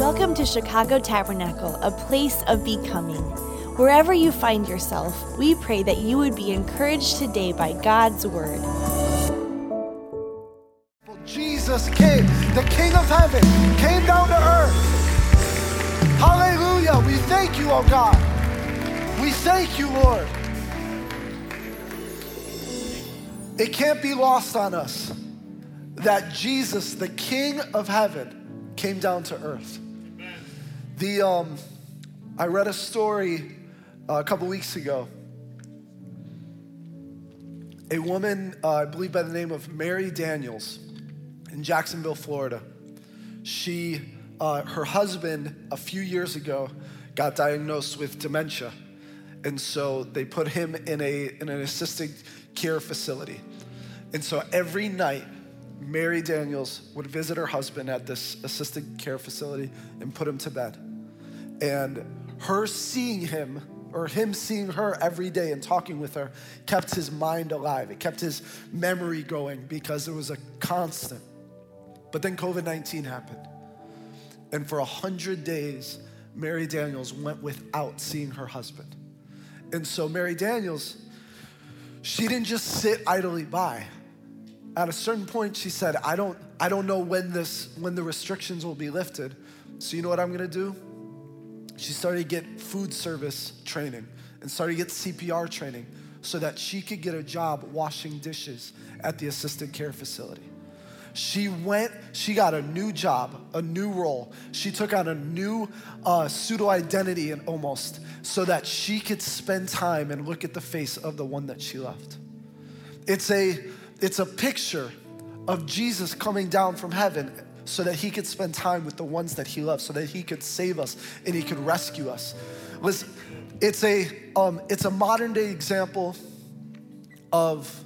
Welcome to Chicago Tabernacle, a place of becoming. Wherever you find yourself, we pray that you would be encouraged today by God's word. Jesus came, the King of heaven, came down to earth. Hallelujah. We thank you, oh God. We thank you, Lord. It can't be lost on us that Jesus, the King of heaven, came down to earth. The um, I read a story uh, a couple weeks ago. A woman, uh, I believe by the name of Mary Daniels, in Jacksonville, Florida. She, uh, her husband, a few years ago, got diagnosed with dementia, and so they put him in a in an assisted care facility. And so every night, Mary Daniels would visit her husband at this assisted care facility and put him to bed. And her seeing him, or him seeing her every day and talking with her, kept his mind alive. It kept his memory going because it was a constant. But then COVID 19 happened. And for a hundred days, Mary Daniels went without seeing her husband. And so Mary Daniels, she didn't just sit idly by. At a certain point, she said, I don't, I don't know when this, when the restrictions will be lifted. So you know what I'm gonna do? She started to get food service training and started to get CPR training so that she could get a job washing dishes at the assisted care facility. She went, she got a new job, a new role. She took on a new uh, pseudo identity and almost so that she could spend time and look at the face of the one that she loved. It's a, it's a picture of Jesus coming down from heaven so that he could spend time with the ones that he loves, so that he could save us and he could rescue us. Listen, it's a, um, it's a modern day example of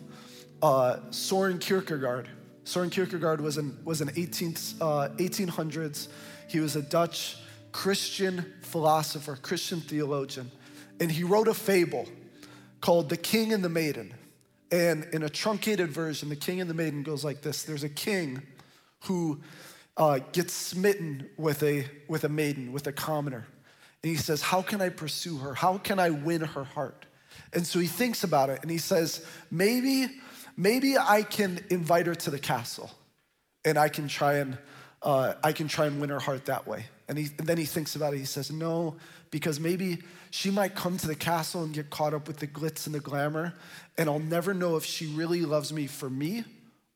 uh, Soren Kierkegaard. Soren Kierkegaard was in, was in 18th, uh, 1800s. He was a Dutch Christian philosopher, Christian theologian, and he wrote a fable called The King and the Maiden. And in a truncated version, The King and the Maiden goes like this There's a king who uh, gets smitten with a, with a maiden, with a commoner. And he says, How can I pursue her? How can I win her heart? And so he thinks about it and he says, Maybe, maybe I can invite her to the castle and I can try and, uh, I can try and win her heart that way. And, he, and then he thinks about it. He says, No, because maybe she might come to the castle and get caught up with the glitz and the glamour, and I'll never know if she really loves me for me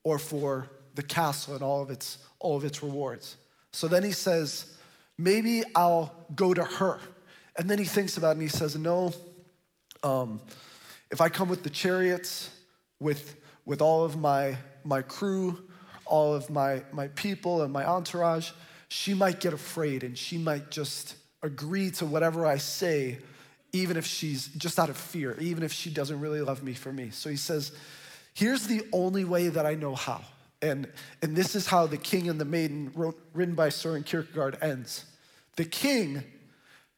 or for the castle and all of its all of its rewards. So then he says, maybe I'll go to her. And then he thinks about it and he says, no, um, if I come with the chariots, with, with all of my, my crew, all of my, my people and my entourage, she might get afraid and she might just agree to whatever I say, even if she's just out of fear, even if she doesn't really love me for me. So he says, here's the only way that I know how. And, and this is how The King and the Maiden, wrote, written by Soren Kierkegaard, ends. The king,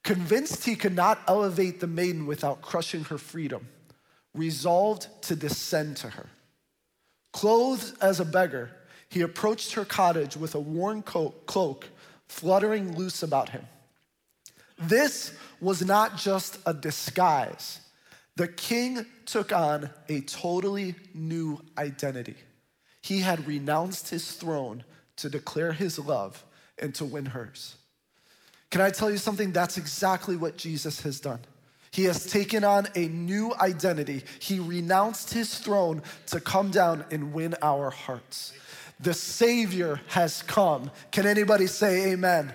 convinced he could not elevate the maiden without crushing her freedom, resolved to descend to her. Clothed as a beggar, he approached her cottage with a worn cloak fluttering loose about him. This was not just a disguise. The king took on a totally new identity. He had renounced his throne to declare his love and to win hers. Can I tell you something? That's exactly what Jesus has done. He has taken on a new identity. He renounced his throne to come down and win our hearts. The Savior has come. Can anybody say amen?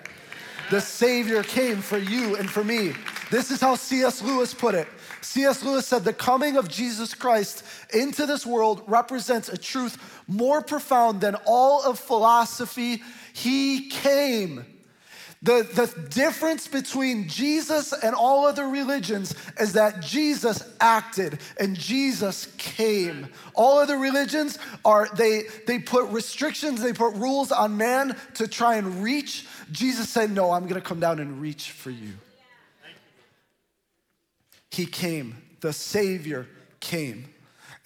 The Savior came for you and for me. This is how C.S. Lewis put it. C.S. Lewis said, The coming of Jesus Christ into this world represents a truth more profound than all of philosophy. He came. The, the difference between Jesus and all other religions is that Jesus acted and Jesus came. All other religions are, they, they put restrictions, they put rules on man to try and reach. Jesus said, No, I'm gonna come down and reach for you. He came, the Savior came.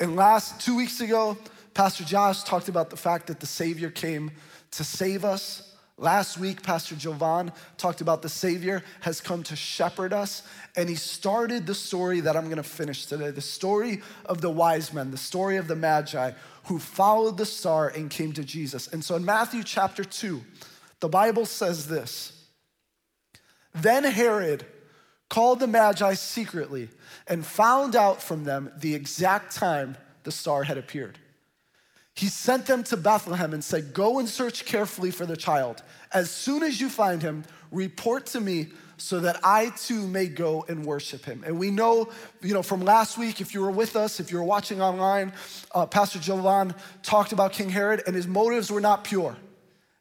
And last, two weeks ago, Pastor Josh talked about the fact that the Savior came to save us Last week, Pastor Jovan talked about the Savior has come to shepherd us, and he started the story that I'm gonna finish today the story of the wise men, the story of the Magi who followed the star and came to Jesus. And so in Matthew chapter 2, the Bible says this Then Herod called the Magi secretly and found out from them the exact time the star had appeared. He sent them to Bethlehem and said, Go and search carefully for the child. As soon as you find him, report to me so that I too may go and worship him. And we know, you know, from last week, if you were with us, if you were watching online, uh, Pastor Jovan talked about King Herod, and his motives were not pure.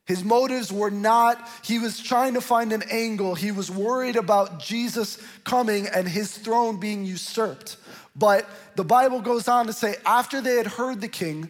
His motives were not, he was trying to find an angle. He was worried about Jesus coming and his throne being usurped. But the Bible goes on to say, after they had heard the king,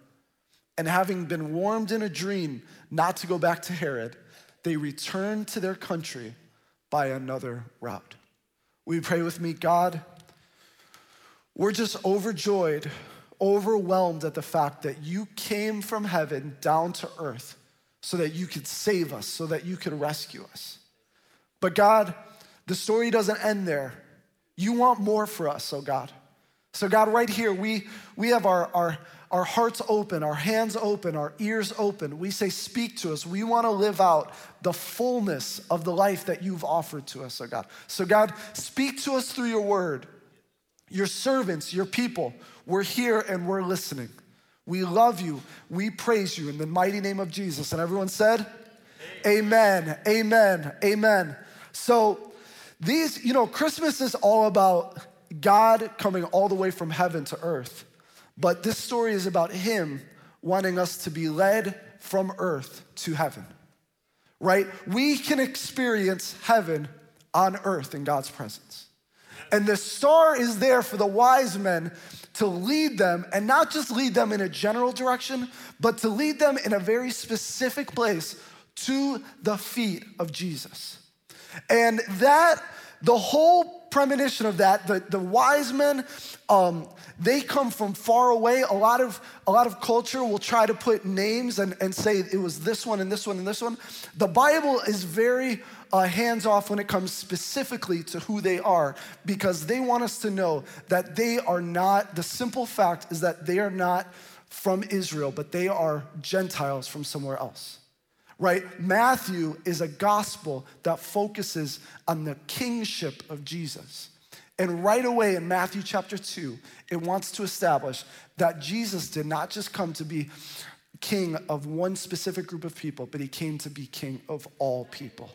And having been warned in a dream not to go back to Herod, they returned to their country by another route. You pray with me? God, we're just overjoyed, overwhelmed at the fact that you came from heaven down to earth so that you could save us, so that you could rescue us. But God, the story doesn't end there. You want more for us, oh God. So, God, right here, we, we have our, our, our hearts open, our hands open, our ears open. We say, Speak to us. We want to live out the fullness of the life that you've offered to us, oh God. So, God, speak to us through your word. Your servants, your people, we're here and we're listening. We love you. We praise you in the mighty name of Jesus. And everyone said, Amen. Amen. Amen. So, these, you know, Christmas is all about God coming all the way from heaven to earth. But this story is about him wanting us to be led from earth to heaven, right? We can experience heaven on earth in God's presence. And the star is there for the wise men to lead them, and not just lead them in a general direction, but to lead them in a very specific place to the feet of Jesus. And that, the whole premonition of that. The, the wise men, um, they come from far away. A lot of, a lot of culture will try to put names and, and say it was this one and this one and this one. The Bible is very uh, hands off when it comes specifically to who they are because they want us to know that they are not, the simple fact is that they are not from Israel, but they are Gentiles from somewhere else right? Matthew is a gospel that focuses on the kingship of Jesus. And right away in Matthew chapter 2, it wants to establish that Jesus did not just come to be king of one specific group of people, but he came to be king of all people.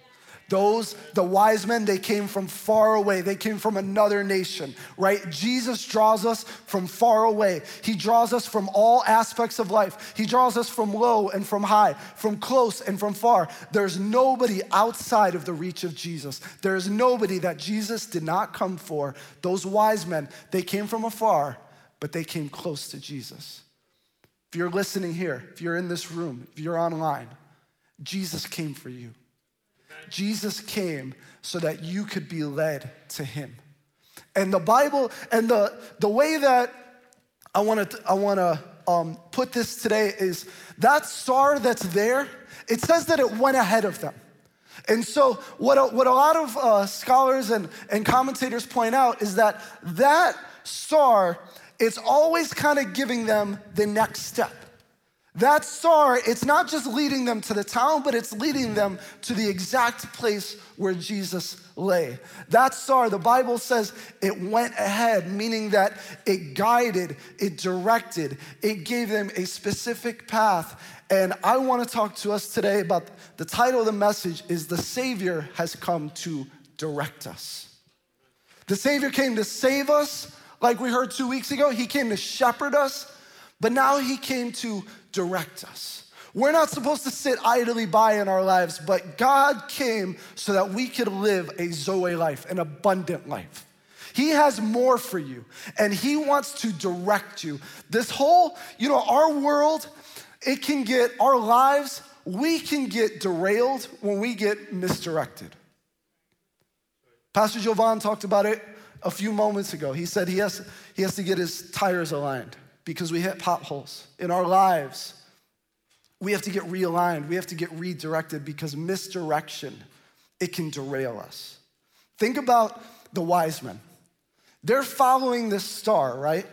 Those, the wise men, they came from far away. They came from another nation, right? Jesus draws us from far away. He draws us from all aspects of life. He draws us from low and from high, from close and from far. There's nobody outside of the reach of Jesus. There's nobody that Jesus did not come for. Those wise men, they came from afar, but they came close to Jesus. If you're listening here, if you're in this room, if you're online, Jesus came for you. Jesus came so that you could be led to him. And the Bible, and the, the way that I wanna, I wanna um, put this today is that star that's there, it says that it went ahead of them. And so, what a, what a lot of uh, scholars and, and commentators point out is that that star, it's always kind of giving them the next step. That star, it's not just leading them to the town, but it's leading them to the exact place where Jesus lay. That star, the Bible says it went ahead, meaning that it guided, it directed, it gave them a specific path. And I want to talk to us today about the title of the message is The Savior Has Come to Direct Us. The Savior came to save us, like we heard two weeks ago. He came to shepherd us, but now he came to direct us. We're not supposed to sit idly by in our lives, but God came so that we could live a Zoe life, an abundant life. He has more for you, and He wants to direct you. This whole, you know, our world, it can get, our lives, we can get derailed when we get misdirected. Pastor Jovan talked about it a few moments ago. He said he has, he has to get his tires aligned because we hit potholes in our lives we have to get realigned. We have to get redirected because misdirection, it can derail us. Think about the wise men. They're following this star, right?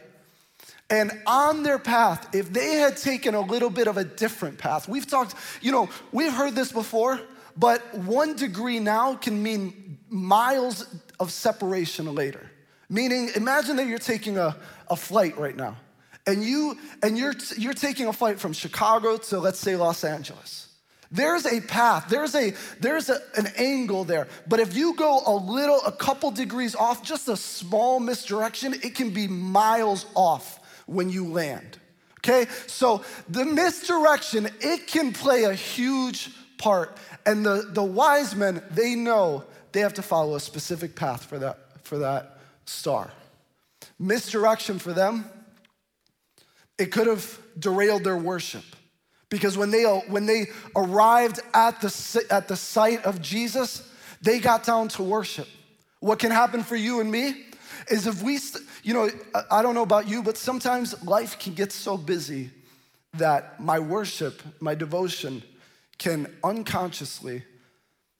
And on their path, if they had taken a little bit of a different path, we've talked, you know, we've heard this before, but one degree now can mean miles of separation later. Meaning, imagine that you're taking a, a flight right now and you and you're you're taking a flight from Chicago to let's say Los Angeles. There's a path, there's a there's a, an angle there. But if you go a little a couple degrees off, just a small misdirection, it can be miles off when you land. Okay? So the misdirection, it can play a huge part. And the, the wise men, they know they have to follow a specific path for that, for that star. Misdirection for them, it could have derailed their worship. Because when they, when they arrived at the, at the site of Jesus, they got down to worship. What can happen for you and me is if we, you know, I don't know about you, but sometimes life can get so busy that my worship, my devotion can unconsciously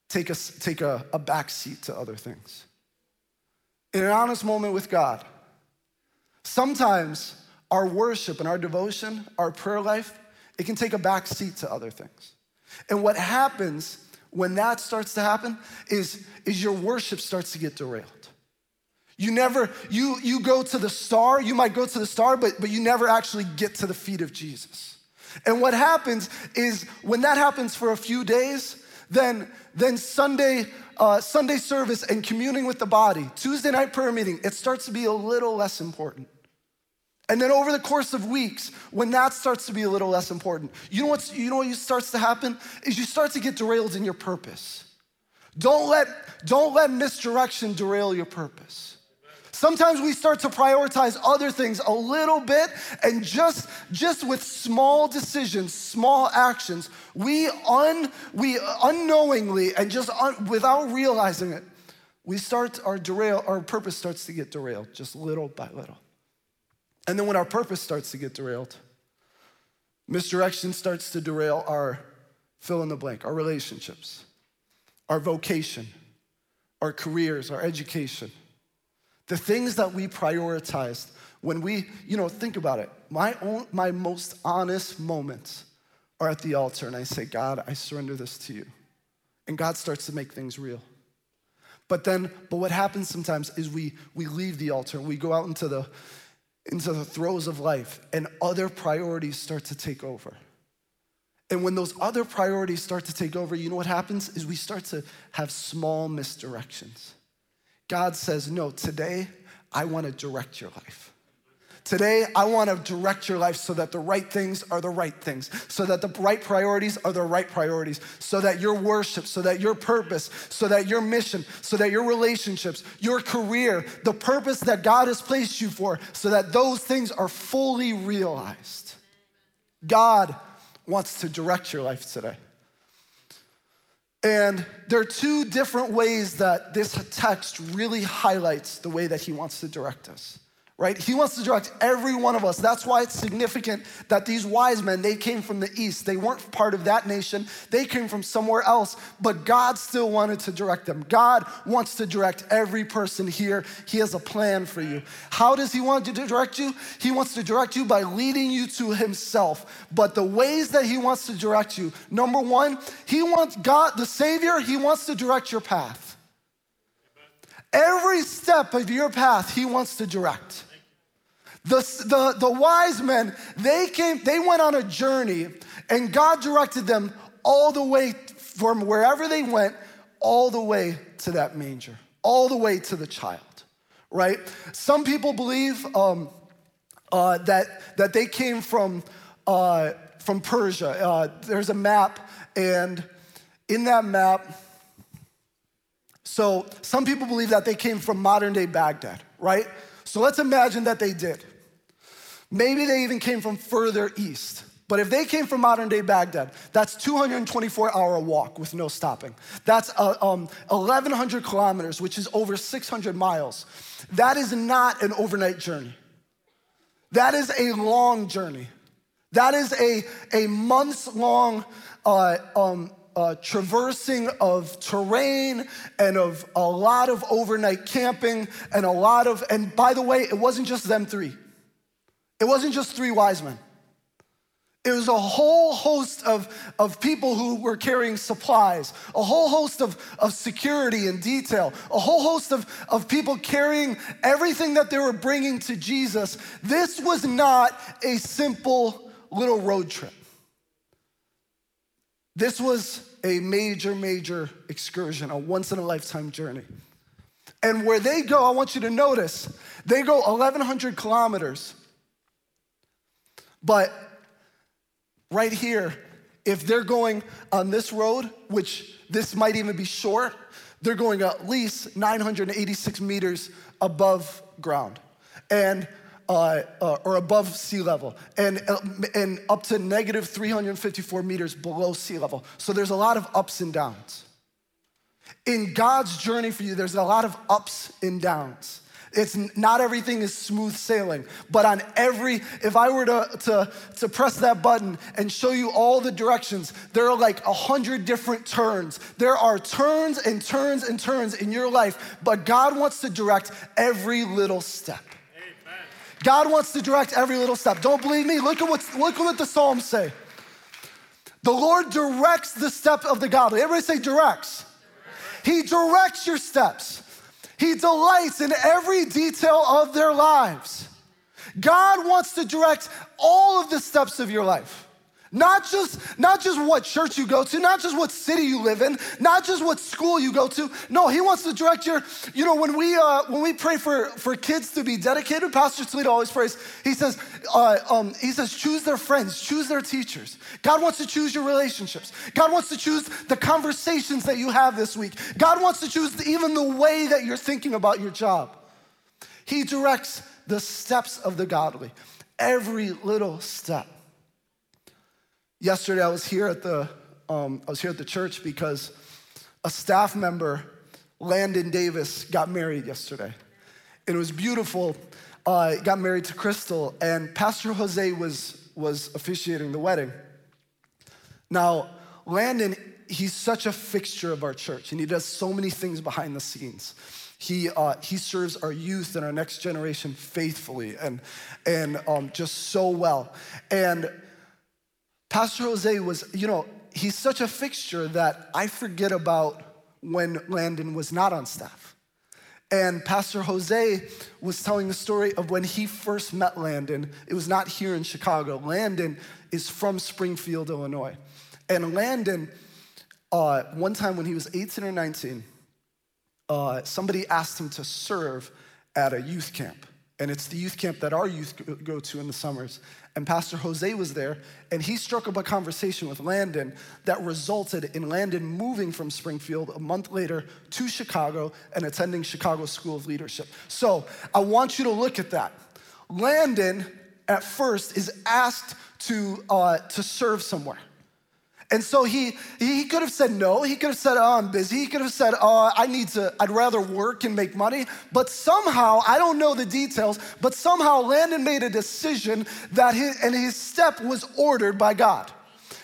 take a, take a, a back seat to other things. In an honest moment with God, sometimes our worship and our devotion, our prayer life, it can take a back seat to other things. And what happens when that starts to happen is, is your worship starts to get derailed. You never, you, you go to the star, you might go to the star, but, but you never actually get to the feet of Jesus. And what happens is when that happens for a few days, then, then Sunday, uh, Sunday service and communing with the body, Tuesday night prayer meeting, it starts to be a little less important. And then over the course of weeks, when that starts to be a little less important, you know, what's, you know what starts to happen? Is you start to get derailed in your purpose. Don't let, don't let misdirection derail your purpose. Sometimes we start to prioritize other things a little bit, and just, just with small decisions, small actions, we, un, we unknowingly and just un, without realizing it, we start our derail, our purpose starts to get derailed just little by little. And then when our purpose starts to get derailed, misdirection starts to derail our fill in the blank, our relationships, our vocation, our careers, our education. The things that we prioritized when we, you know, think about it. My own, my most honest moments are at the altar and I say, God, I surrender this to you. And God starts to make things real. But then, but what happens sometimes is we we leave the altar and we go out into the into the throes of life and other priorities start to take over. And when those other priorities start to take over, you know what happens is we start to have small misdirections. God says, "No, today I want to direct your life." Today, I want to direct your life so that the right things are the right things, so that the right priorities are the right priorities, so that your worship, so that your purpose, so that your mission, so that your relationships, your career, the purpose that God has placed you for, so that those things are fully realized. God wants to direct your life today. And there are two different ways that this text really highlights the way that he wants to direct us right? He wants to direct every one of us. That's why it's significant that these wise men, they came from the east. They weren't part of that nation. They came from somewhere else, but God still wanted to direct them. God wants to direct every person here. He has a plan for you. How does he want to direct you? He wants to direct you by leading you to himself. But the ways that he wants to direct you, number 1, he wants God the Savior, he wants to direct your path. Every step of your path, he wants to direct. The, the, the wise men, they came, they went on a journey, and God directed them all the way from wherever they went, all the way to that manger, all the way to the child, right? Some people believe um, uh, that, that they came from, uh, from Persia. Uh, there's a map, and in that map, so some people believe that they came from modern day Baghdad, right? So let's imagine that they did. Maybe they even came from further east. But if they came from modern day Baghdad, that's 224 hour walk with no stopping. That's uh, um, 1,100 kilometers, which is over 600 miles. That is not an overnight journey. That is a long journey. That is a, a months long uh, um, uh, traversing of terrain and of a lot of overnight camping and a lot of, and by the way, it wasn't just them three. It wasn't just three wise men. It was a whole host of, of people who were carrying supplies, a whole host of, of security and detail, a whole host of, of people carrying everything that they were bringing to Jesus. This was not a simple little road trip. This was a major, major excursion, a once in a lifetime journey. And where they go, I want you to notice, they go 1,100 kilometers. But right here, if they're going on this road, which this might even be short, they're going at least 986 meters above ground. And uh, uh, or above sea level, and, uh, and up to negative 354 meters below sea level. So there's a lot of ups and downs. In God's journey for you, there's a lot of ups and downs. It's not everything is smooth sailing, but on every, if I were to, to, to press that button and show you all the directions, there are like a hundred different turns. There are turns and turns and turns in your life, but God wants to direct every little step. God wants to direct every little step. Don't believe me? Look at, look at what the Psalms say. The Lord directs the step of the godly. Everybody say directs. He directs your steps. He delights in every detail of their lives. God wants to direct all of the steps of your life. Not just, not just what church you go to, not just what city you live in, not just what school you go to. No, he wants to direct your, you know, when we uh, when we pray for, for kids to be dedicated, Pastor Toledo always prays, he says, uh, um, he says, choose their friends, choose their teachers. God wants to choose your relationships. God wants to choose the conversations that you have this week. God wants to choose even the way that you're thinking about your job. He directs the steps of the godly, every little step. Yesterday, I was here at the um, I was here at the church because a staff member, Landon Davis, got married yesterday, and it was beautiful. Uh, got married to Crystal, and Pastor Jose was was officiating the wedding. Now, Landon, he's such a fixture of our church, and he does so many things behind the scenes. He, uh, he serves our youth and our next generation faithfully and, and um, just so well. And Pastor Jose was, you know, he's such a fixture that I forget about when Landon was not on staff. And Pastor Jose was telling the story of when he first met Landon. It was not here in Chicago. Landon is from Springfield, Illinois. And Landon, uh, one time when he was 18 or 19, uh, somebody asked him to serve at a youth camp. And it's the youth camp that our youth go to in the summers. And Pastor Jose was there, and he struck up a conversation with Landon that resulted in Landon moving from Springfield a month later to Chicago and attending Chicago School of Leadership. So I want you to look at that. Landon, at first, is asked to, uh, to serve somewhere. And so he, he could have said no. He could have said, oh, I'm busy. He could have said, oh, I need to, I'd rather work and make money. But somehow, I don't know the details, but somehow Landon made a decision that his, and his step was ordered by God.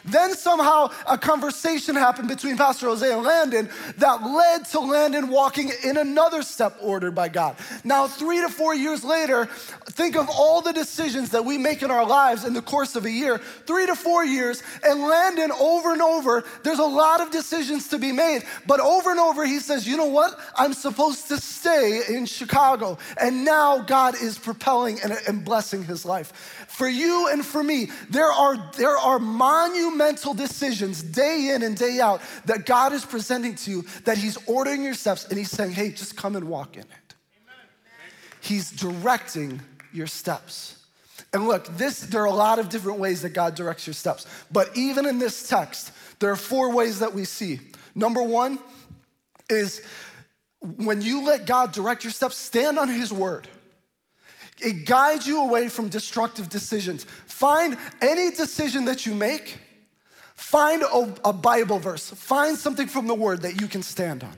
Then somehow a conversation happened between Pastor Jose and Landon that led to Landon walking in another step ordered by God. Now, three to four years later, think of all the decisions that we make in our lives in the course of a year. Three to four years, and Landon over and over, there's a lot of decisions to be made. But over and over, he says, You know what? I'm supposed to stay in Chicago. And now God is propelling and, blessing his life. For you and for me, there are, there are monumental decisions day in and day out that God is presenting to you, that He's ordering your steps, and He's saying, hey, just come and walk in it. He's directing your steps. And look, this there are a lot of different ways that God directs your steps. But even in this text, there are four ways that we see. Number 1 is when you let God direct your steps, stand on his word. It guides you away from destructive decisions. Find any decision that you make, find a, a, Bible verse, find something from the word that you can stand on.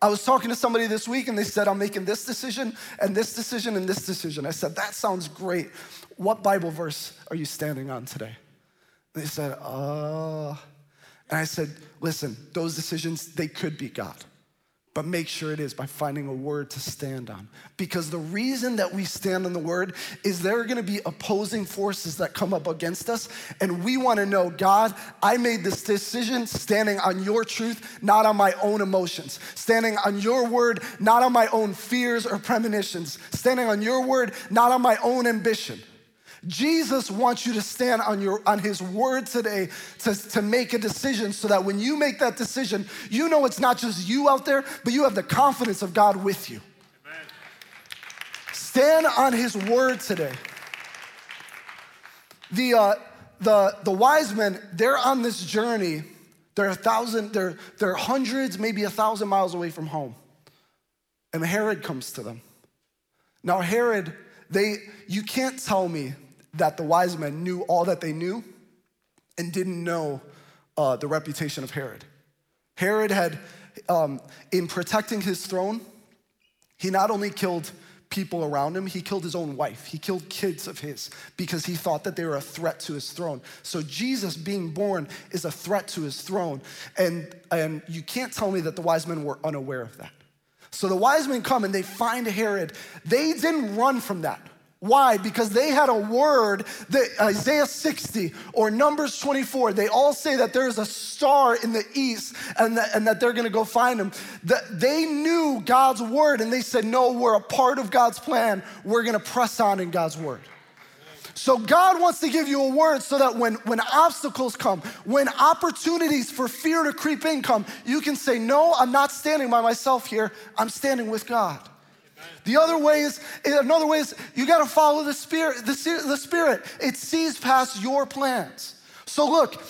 I was talking to somebody this week and they said, I'm making this decision and this decision and this decision. I said, That sounds great. What Bible verse are you standing on today? They said, Uh, and I said, Listen, those decisions, they could be God but make sure it is by finding a word to stand on. Because the reason that we stand on the word is there are gonna be opposing forces that come up against us, and we wanna know, God, I made this decision standing on your truth, not on my own emotions, standing on your word, not on my own fears or premonitions, standing on your word, not on my own ambition. Jesus wants you to stand on, your, on his word today to, to make a decision so that when you make that decision, you know it's not just you out there, but you have the confidence of God with you. Amen. Stand on his word today. The, uh, the, the wise men, they're on this journey. They're a thousand, they're, they're hundreds, maybe a thousand miles away from home. And Herod comes to them. Now, Herod, they, you can't tell me that the wise men knew all that they knew and didn't know uh, the reputation of Herod. Herod had, um, in protecting his throne, he not only killed people around him, he killed his own wife. He killed kids of his because he thought that they were a threat to his throne. So Jesus being born is a threat to his throne. And, and you can't tell me that the wise men were unaware of that. So the wise men come and they find Herod. They didn't run from that. Why? Because they had a word that Isaiah 60 or Numbers 24, they all say that there's a star in the east and that, and that they're gonna go find him. That they knew God's word and they said, No, we're a part of God's plan. We're gonna press on in God's word. So God wants to give you a word so that when, when obstacles come, when opportunities for fear to creep in come, you can say, No, I'm not standing by myself here, I'm standing with God. The other way is, another way is you got to follow the spirit, the, the spirit. It sees past your plans. So look,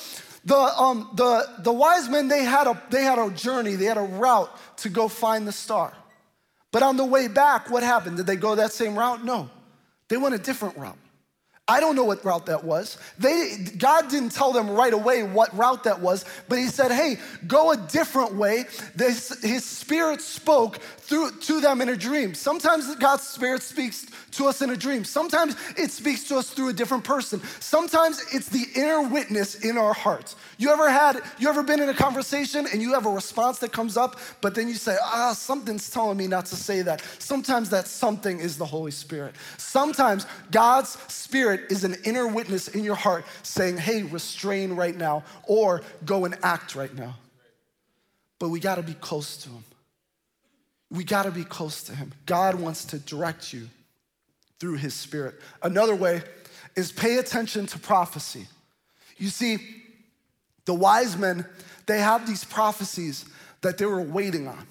the, um, the, the wise men, they had, a, they had a journey, they had a route to go find the star. But on the way back, what happened? Did they go that same route? No. They went a different route. I don't know what route that was. They, God didn't tell them right away what route that was, but He said, hey, go a different way. This, his Spirit spoke through, to them in a dream. Sometimes God's Spirit speaks to us in a dream. Sometimes it speaks to us through a different person. Sometimes it's the inner witness in our hearts. You ever had, you ever been in a conversation and you have a response that comes up, but then you say, ah, something's telling me not to say that. Sometimes that something is the Holy Spirit. Sometimes God's Spirit is an inner witness in your heart saying, hey, restrain right now, or go and act right now. But we gotta be close to Him. We gotta be close to Him. God wants to direct you through His Spirit. Another way is pay attention to prophecy. You see, the wise men, they have these prophecies that they were waiting on.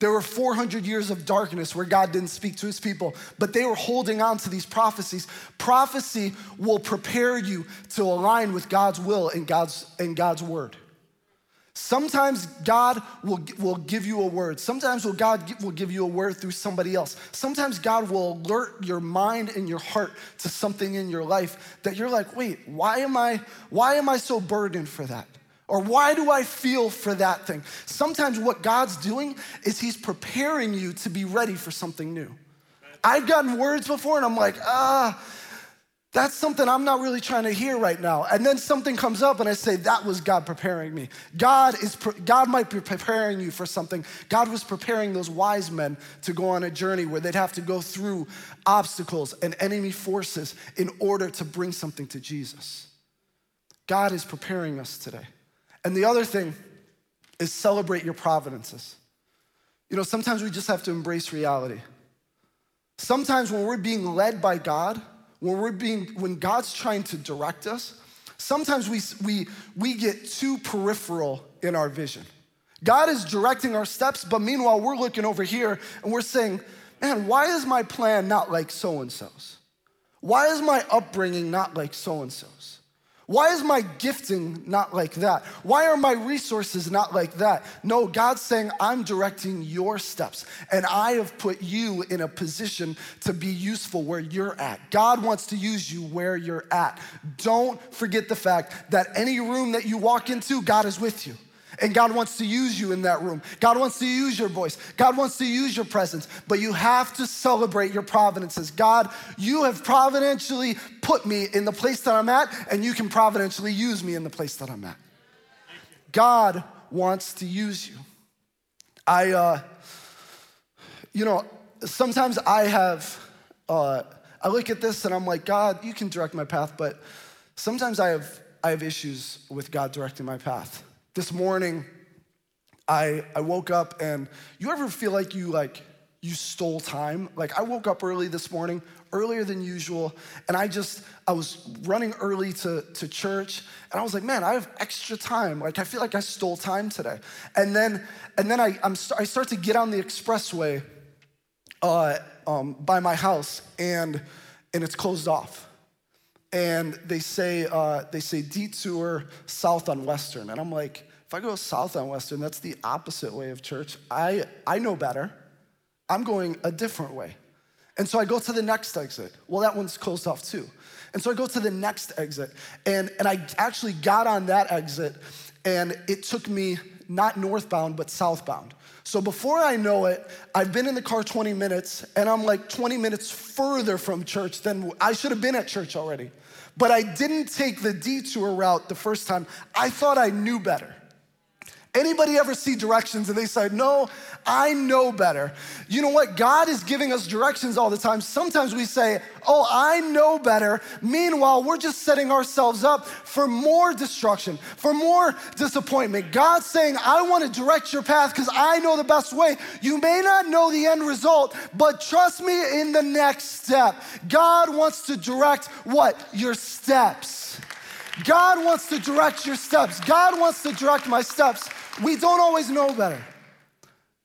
There were 400 years of darkness where God didn't speak to his people, but they were holding on to these prophecies. Prophecy will prepare you to align with God's will and God's, and God's word. Sometimes God will, will give you a word. Sometimes will God will give you a word through somebody else. Sometimes God will alert your mind and your heart to something in your life that you're like, wait, why am I, why am I so burdened for that? Or why do I feel for that thing? Sometimes what God's doing is He's preparing you to be ready for something new. I've gotten words before and I'm like, ah, that's something I'm not really trying to hear right now. And then something comes up and I say, that was God preparing me. God is God might be preparing you for something. God was preparing those wise men to go on a journey where they'd have to go through obstacles and enemy forces in order to bring something to Jesus. God is preparing us today. And the other thing is celebrate your providences. You know, sometimes we just have to embrace reality. Sometimes when we're being led by God, when we're being, when God's trying to direct us, sometimes we, we, we get too peripheral in our vision. God is directing our steps, but meanwhile, we're looking over here and we're saying, man, why is my plan not like so and so's? Why is my upbringing not like so and so's? Why is my gifting not like that? Why are my resources not like that? No, God's saying, I'm directing your steps, and I have put you in a position to be useful where you're at. God wants to use you where you're at. Don't forget the fact that any room that you walk into, God is with you. And God wants to use you in that room. God wants to use your voice. God wants to use your presence. But you have to celebrate your providences. God, you have providentially put me in the place that I'm at, and you can providentially use me in the place that I'm at. God wants to use you. I, uh, you know, sometimes I have, uh, I look at this and I'm like, God, you can direct my path, but sometimes I have, I have issues with God directing my path. This morning, I, I woke up and you ever feel like you like you stole time? Like I woke up early this morning, earlier than usual, and I just I was running early to, to church, and I was like, man, I have extra time. Like I feel like I stole time today. And then and then I I'm, I start to get on the expressway uh, um, by my house, and and it's closed off and they say uh, they say detour south on Western, and I'm like, if I go south on Western, that's the opposite way of church. I I know better. I'm going a different way, and so I go to the next exit. Well, that one's closed off too, and so I go to the next exit, and and I actually got on that exit, and it took me not northbound but southbound. So before I know it, I've been in the car 20 minutes and I'm like 20 minutes further from church than I should have been at church already but I didn't take the detour route the first time. I thought I knew better. Anybody ever see directions and they say, No, I know better? You know what? God is giving us directions all the time. Sometimes we say, Oh, I know better. Meanwhile, we're just setting ourselves up for more destruction, for more disappointment. God's saying, I want to direct your path because I know the best way. You may not know the end result, but trust me in the next step. God wants to direct what? Your steps. God wants to direct your steps. God wants to direct my steps. We don't always know better.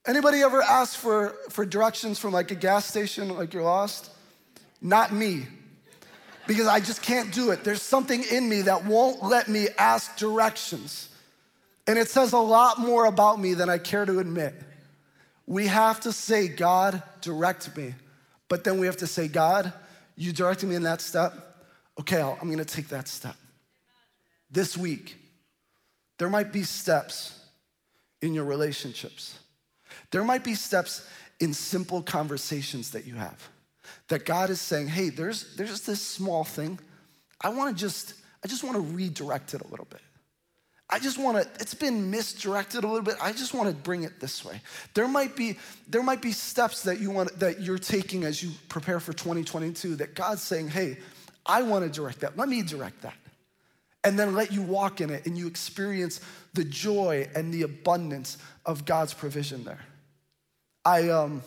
Anybody ever ask for, for directions from like a gas station, like you're lost? Not me, because I just can't do it. There's something in me that won't let me ask directions. And it says a lot more about me than I care to admit. We have to say, God, direct me. But then we have to say, God, you directed me in that step. Okay, I'm gonna take that step. This week, there might be steps in your relationships. There might be steps in simple conversations that you have that God is saying, hey, there's, there's this small thing. I wanna just, I just wanna redirect it a little bit. I just want to, it's been misdirected a little bit. I just want to bring it this way. There might be, there might be steps that you want that you're taking as you prepare for 2022 that God's saying, hey, I want to direct that. Let me direct that and then let you walk in it and you experience the joy and the abundance of God's provision there. I, um,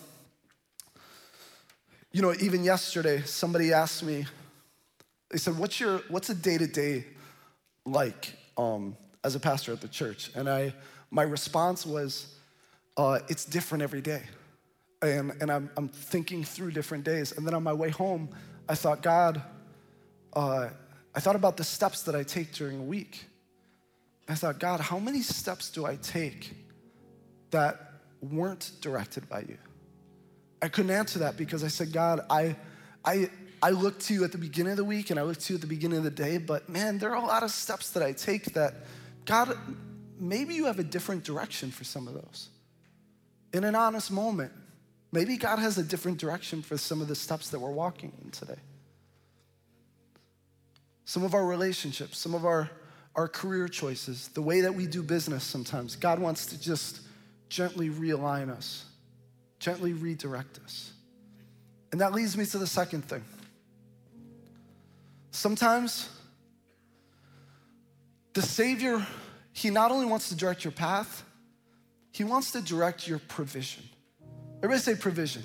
you know, even yesterday, somebody asked me, they said, What's your, what's a day to day like um, as a pastor at the church? And I, my response was, uh, It's different every day. And, and I'm, I'm thinking through different days. And then on my way home, I thought, God, uh, I thought about the steps that I take during a week. I thought, God, how many steps do I take that weren't directed by you? I couldn't answer that because I said, God, I, I, I look to you at the beginning of the week and I look to you at the beginning of the day, but man, there are a lot of steps that I take that, God, maybe you have a different direction for some of those. In an honest moment, maybe God has a different direction for some of the steps that we're walking in today some of our relationships, some of our, our career choices, the way that we do business sometimes. God wants to just gently realign us, gently redirect us. And that leads me to the second thing. Sometimes the Savior, He not only wants to direct your path, He wants to direct your provision. Everybody say provision.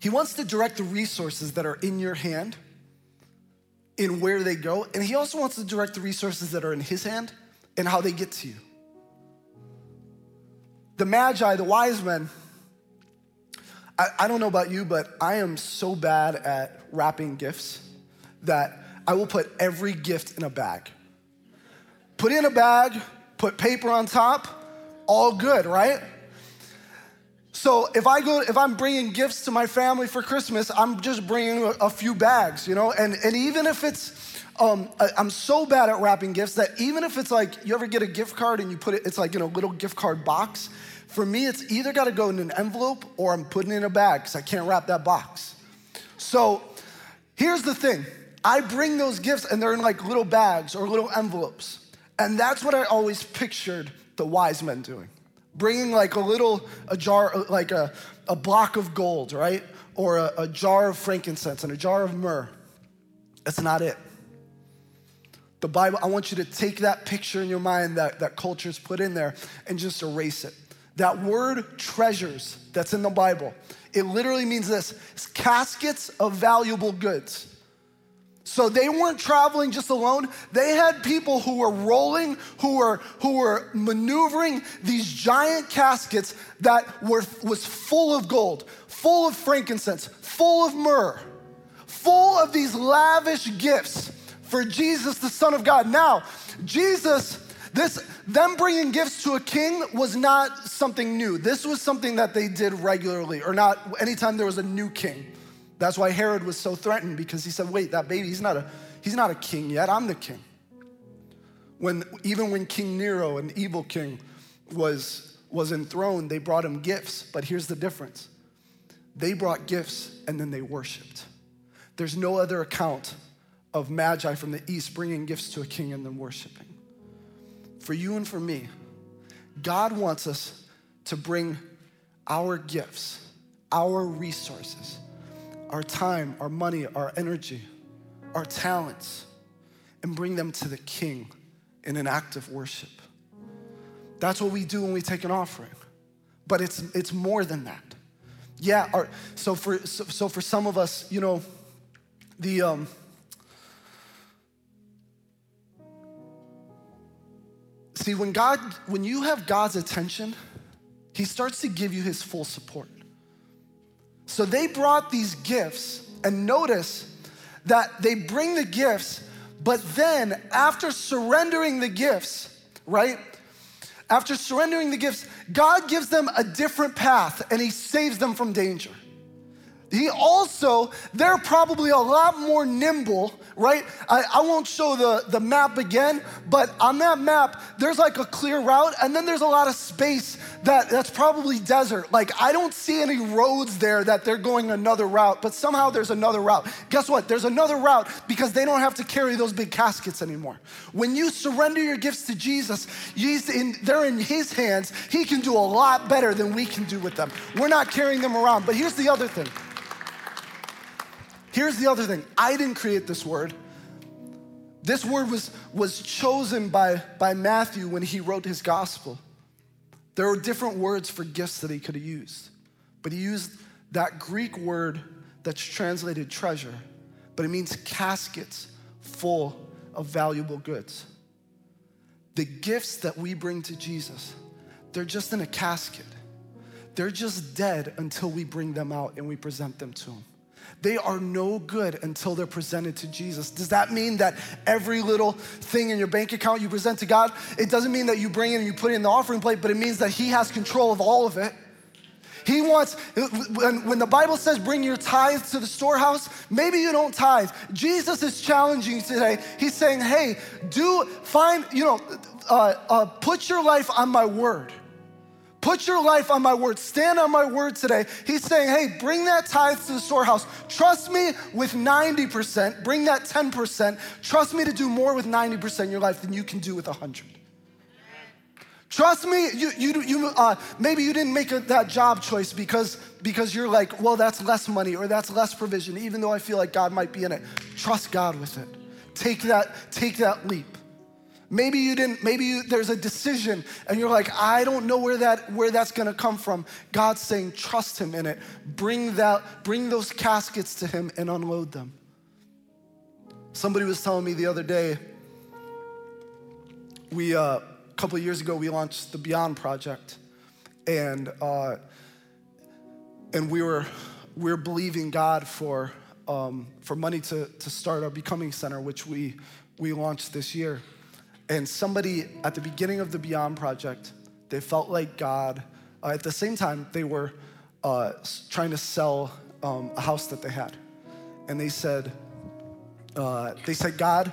He wants to direct the resources that are in your hand in where they go. And He also wants to direct the resources that are in His hand and how they get to you. the Magi, the wise men, I, I don't know about you, but I am so bad at wrapping gifts that I will put every gift in a bag. Put in a bag, put paper on top, all good, right? So if I go, if I'm bringing gifts to my family for Christmas, I'm just bringing a, few bags, you know. And and even if it's, um, I, I'm so bad at wrapping gifts that even if it's like you ever get a gift card and you put it, it's like in a little gift card box. For me, it's either got to go in an envelope or I'm putting it in a bag because I can't wrap that box. So here's the thing: I bring those gifts and they're in like little bags or little envelopes, and that's what I always pictured the wise men doing bringing like a little a jar like a, a block of gold right? Or a, a jar of frankincense and a jar of myrrh. That's not it. The bible i want you to take that picture in your mind that, that culture's put in there and just erase it. That word treasures that's in the bible it literally means this it's caskets of valuable goods so they weren't traveling just alone. They had people who were rolling, who were, who were maneuvering these giant caskets that were, was full of gold, full of frankincense, full of myrrh, full of these lavish gifts for Jesus, the Son of God. Now, Jesus, this, them bringing gifts to a king was not something new. This was something that they did regularly, or not anytime there was a new king. That's why Herod was so threatened because he said, wait, that baby, he's not a, he's not a king yet, I'm the king. When, even when King Nero, an evil king, was, was enthroned, they brought him gifts. But here's the difference they brought gifts and then they worshiped. There's no other account of magi from the east bringing gifts to a king and then worshiping. For you and for me, God wants us to bring our gifts, our resources, our time, our money, our energy, our talents, and bring them to the King in an act of worship. That's what we do when we take an offering. But it's, it's more than that. Yeah, our, so, for, so, so, for some of us, you know, the, um, see, when God, when you have God's attention, He starts to give you His full support. So they brought these gifts, and notice that they bring the gifts, but then after surrendering the gifts, right? After surrendering the gifts, God gives them a different path and He saves them from danger. He also, they're probably a lot more nimble, right? I, I, won't show the, the map again, but on that map, there's like a clear route, and then there's a lot of space that, that's probably desert. Like, I don't see any roads there that they're going another route, but somehow there's another route. Guess what? There's another route because they don't have to carry those big caskets anymore. When you surrender your gifts to Jesus, in, they're in His hands. He can do a lot better than we can do with them. We're not carrying them around. But here's the other thing. Here's the other thing I didn't create this word. This word was, was chosen by, by Matthew when he wrote his gospel. There were different words for gifts that he could have used, but he used that Greek word that's translated treasure, but it means caskets full of valuable goods. The gifts that we bring to Jesus, they're just in a casket. They're just dead until we bring them out and we present them to him. They are no good until they're presented to Jesus. Does that mean that every little thing in your bank account you present to God, it doesn't mean that you bring it and you put it in the offering plate, but it means that He has control of all of it. He wants, when, the Bible says bring your tithes to the storehouse, maybe you don't tithe. Jesus is challenging you today. He's saying, hey, do, find, you know, uh, uh, put your life on my word. Put your life on my word. Stand on my word today. He's saying, hey, bring that tithe to the storehouse. Trust me with 90%. Bring that 10%. Trust me to do more with 90% in your life than you can do with 100. Trust me, you, you, you, uh, maybe you didn't make a, that job choice because, because you're like, well, that's less money or that's less provision, even though I feel like God might be in it. Trust God with it. Take that, take that leap. Maybe you didn't, maybe you, there's a decision and you're like, I don't know where that where that's gonna come from. God's saying, trust him in it. Bring that, bring those caskets to him and unload them. Somebody was telling me the other day, we uh, a couple years ago we launched the Beyond Project. and uh, and we were we were believing God for um, for money to to start our Becoming Center, which we we launched this year. And somebody at the beginning of the Beyond Project, they felt like God. Uh, at the same time, they were uh, trying to sell um, a house that they had, and they said, uh, they said, God,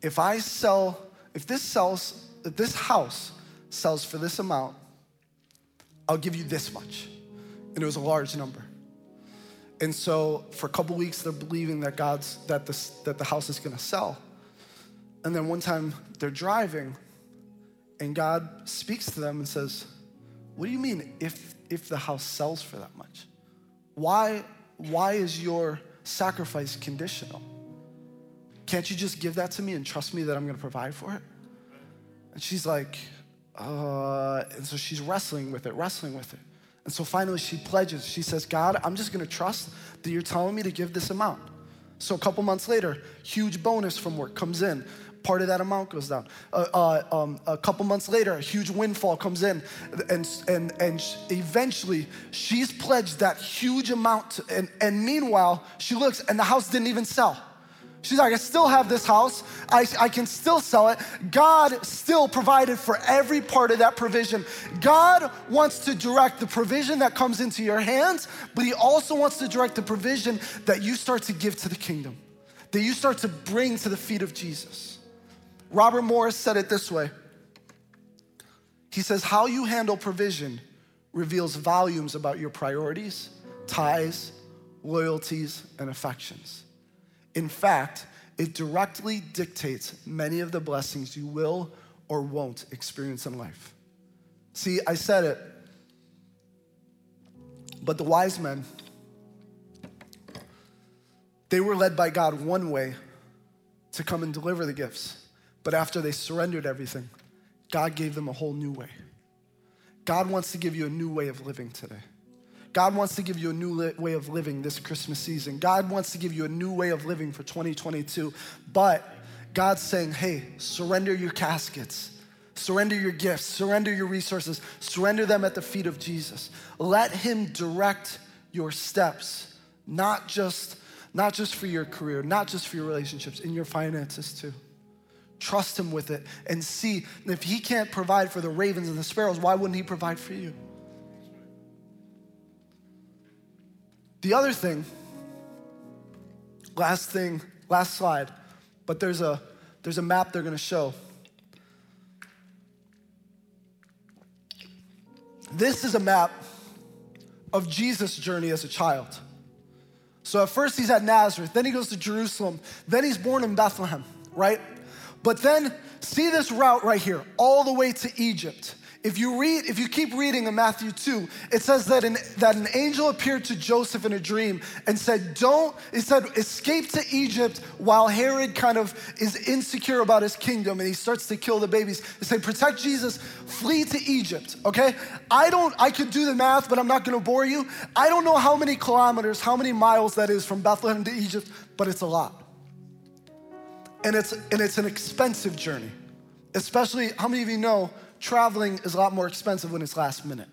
if I sell, if this sells, if this house sells for this amount, I'll give you this much. And it was a large number. And so for a couple weeks, they're believing that God's that this that the house is gonna sell. And then one time they're driving, and God speaks to them and says, What do you mean if if the house sells for that much? Why why is your sacrifice conditional? Can't you just give that to me and trust me that I'm gonna provide for it? And she's like, uh, and so she's wrestling with it, wrestling with it. And so finally she pledges. She says, God, I'm just gonna trust that you're telling me to give this amount. So a couple months later, huge bonus from work comes in. Part of that amount goes down. Uh, uh, um, a couple months later, a huge windfall comes in, and and and eventually she's pledged that huge amount. To, and and meanwhile, she looks, and the house didn't even sell. She's like, I still have this house. I, I can still sell it. God still provided for every part of that provision. God wants to direct the provision that comes into your hands, but He also wants to direct the provision that you start to give to the kingdom, that you start to bring to the feet of Jesus. Robert Morris said it this way He says, How you handle provision reveals volumes about your priorities, ties, loyalties, and affections. In fact, it directly dictates many of the blessings you will or won't experience in life. See, I said it, but the wise men, they were led by God one way to come and deliver the gifts. But after they surrendered everything, God gave them a whole new way. God wants to give you a new way of living today. God wants to give you a new li- way of living this Christmas season. God wants to give you a new way of living for 2022. But God's saying, hey, surrender your caskets. Surrender your gifts, surrender your resources, surrender them at the feet of Jesus. Let him direct your steps, not just not just for your career, not just for your relationships, in your finances too. Trust him with it and see if he can't provide for the ravens and the sparrows, why wouldn't he provide for you? The other thing, last thing, last slide, but there's a there's a map they're going to show. This is a map of Jesus' journey as a child. So at first he's at Nazareth, then he goes to Jerusalem, then he's born in Bethlehem, right? But then see this route right here, all the way to Egypt. If you read, if you keep reading in Matthew 2, it says that an, that an angel appeared to Joseph in a dream and said, Don't, it said, escape to Egypt while Herod kind of is insecure about his kingdom and he starts to kill the babies. It said, protect Jesus, flee to Egypt, okay? I don't, I could do the math, but I'm not gonna bore you. I don't know how many kilometers, how many miles that is from Bethlehem to Egypt, but it's a lot. And it's, and it's an expensive journey. Especially, how many of you know traveling is a lot more expensive when it's last minute.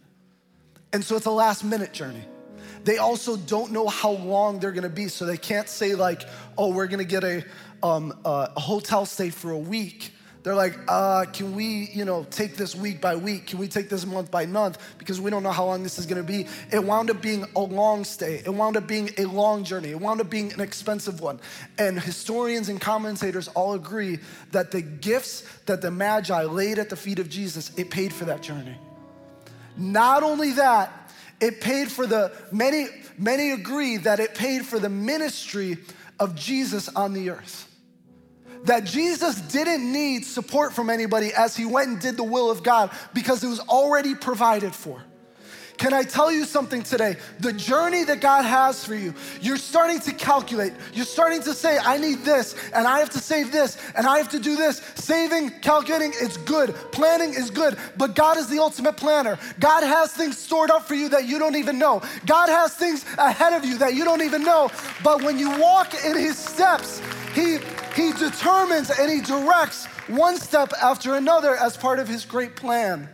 And so it's a last minute journey. They also don't know how long they're gonna be, so they can't say, like, oh, we're gonna get a, um, a hotel stay for a week. They're like, uh, can we, you know, take this week by week? Can we take this month by month? Because we don't know how long this is gonna be. It wound up being a long stay. It wound up being a long journey. It wound up being an expensive one. And historians and commentators all agree that the gifts that the Magi laid at the feet of Jesus, it paid for that journey. Not only that, it paid for the, many, many agree that it paid for the ministry of Jesus on the earth that Jesus didn't need support from anybody as he went and did the will of God because it was already provided for. Can I tell you something today? The journey that God has for you, you're starting to calculate. You're starting to say, I need this, and I have to save this, and I have to do this. Saving, calculating is good. Planning is good, but God is the ultimate planner. God has things stored up for you that you don't even know. God has things ahead of you that you don't even know. But when you walk in His steps, He he determines and he directs one step after another as part of his great plan.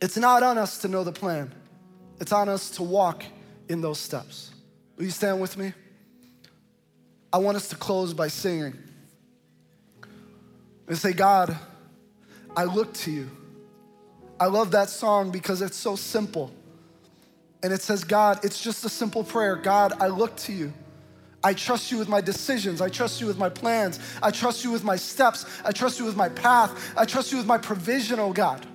It's not on us to know the plan, it's on us to walk in those steps. Will you stand with me? I want us to close by singing and say, God, I look to you. I love that song because it's so simple. And it says, God, it's just a simple prayer. God, I look to you. I trust you with my decisions. I trust you with my plans. I trust you with my steps. I trust you with my path. I trust you with my provision, oh God.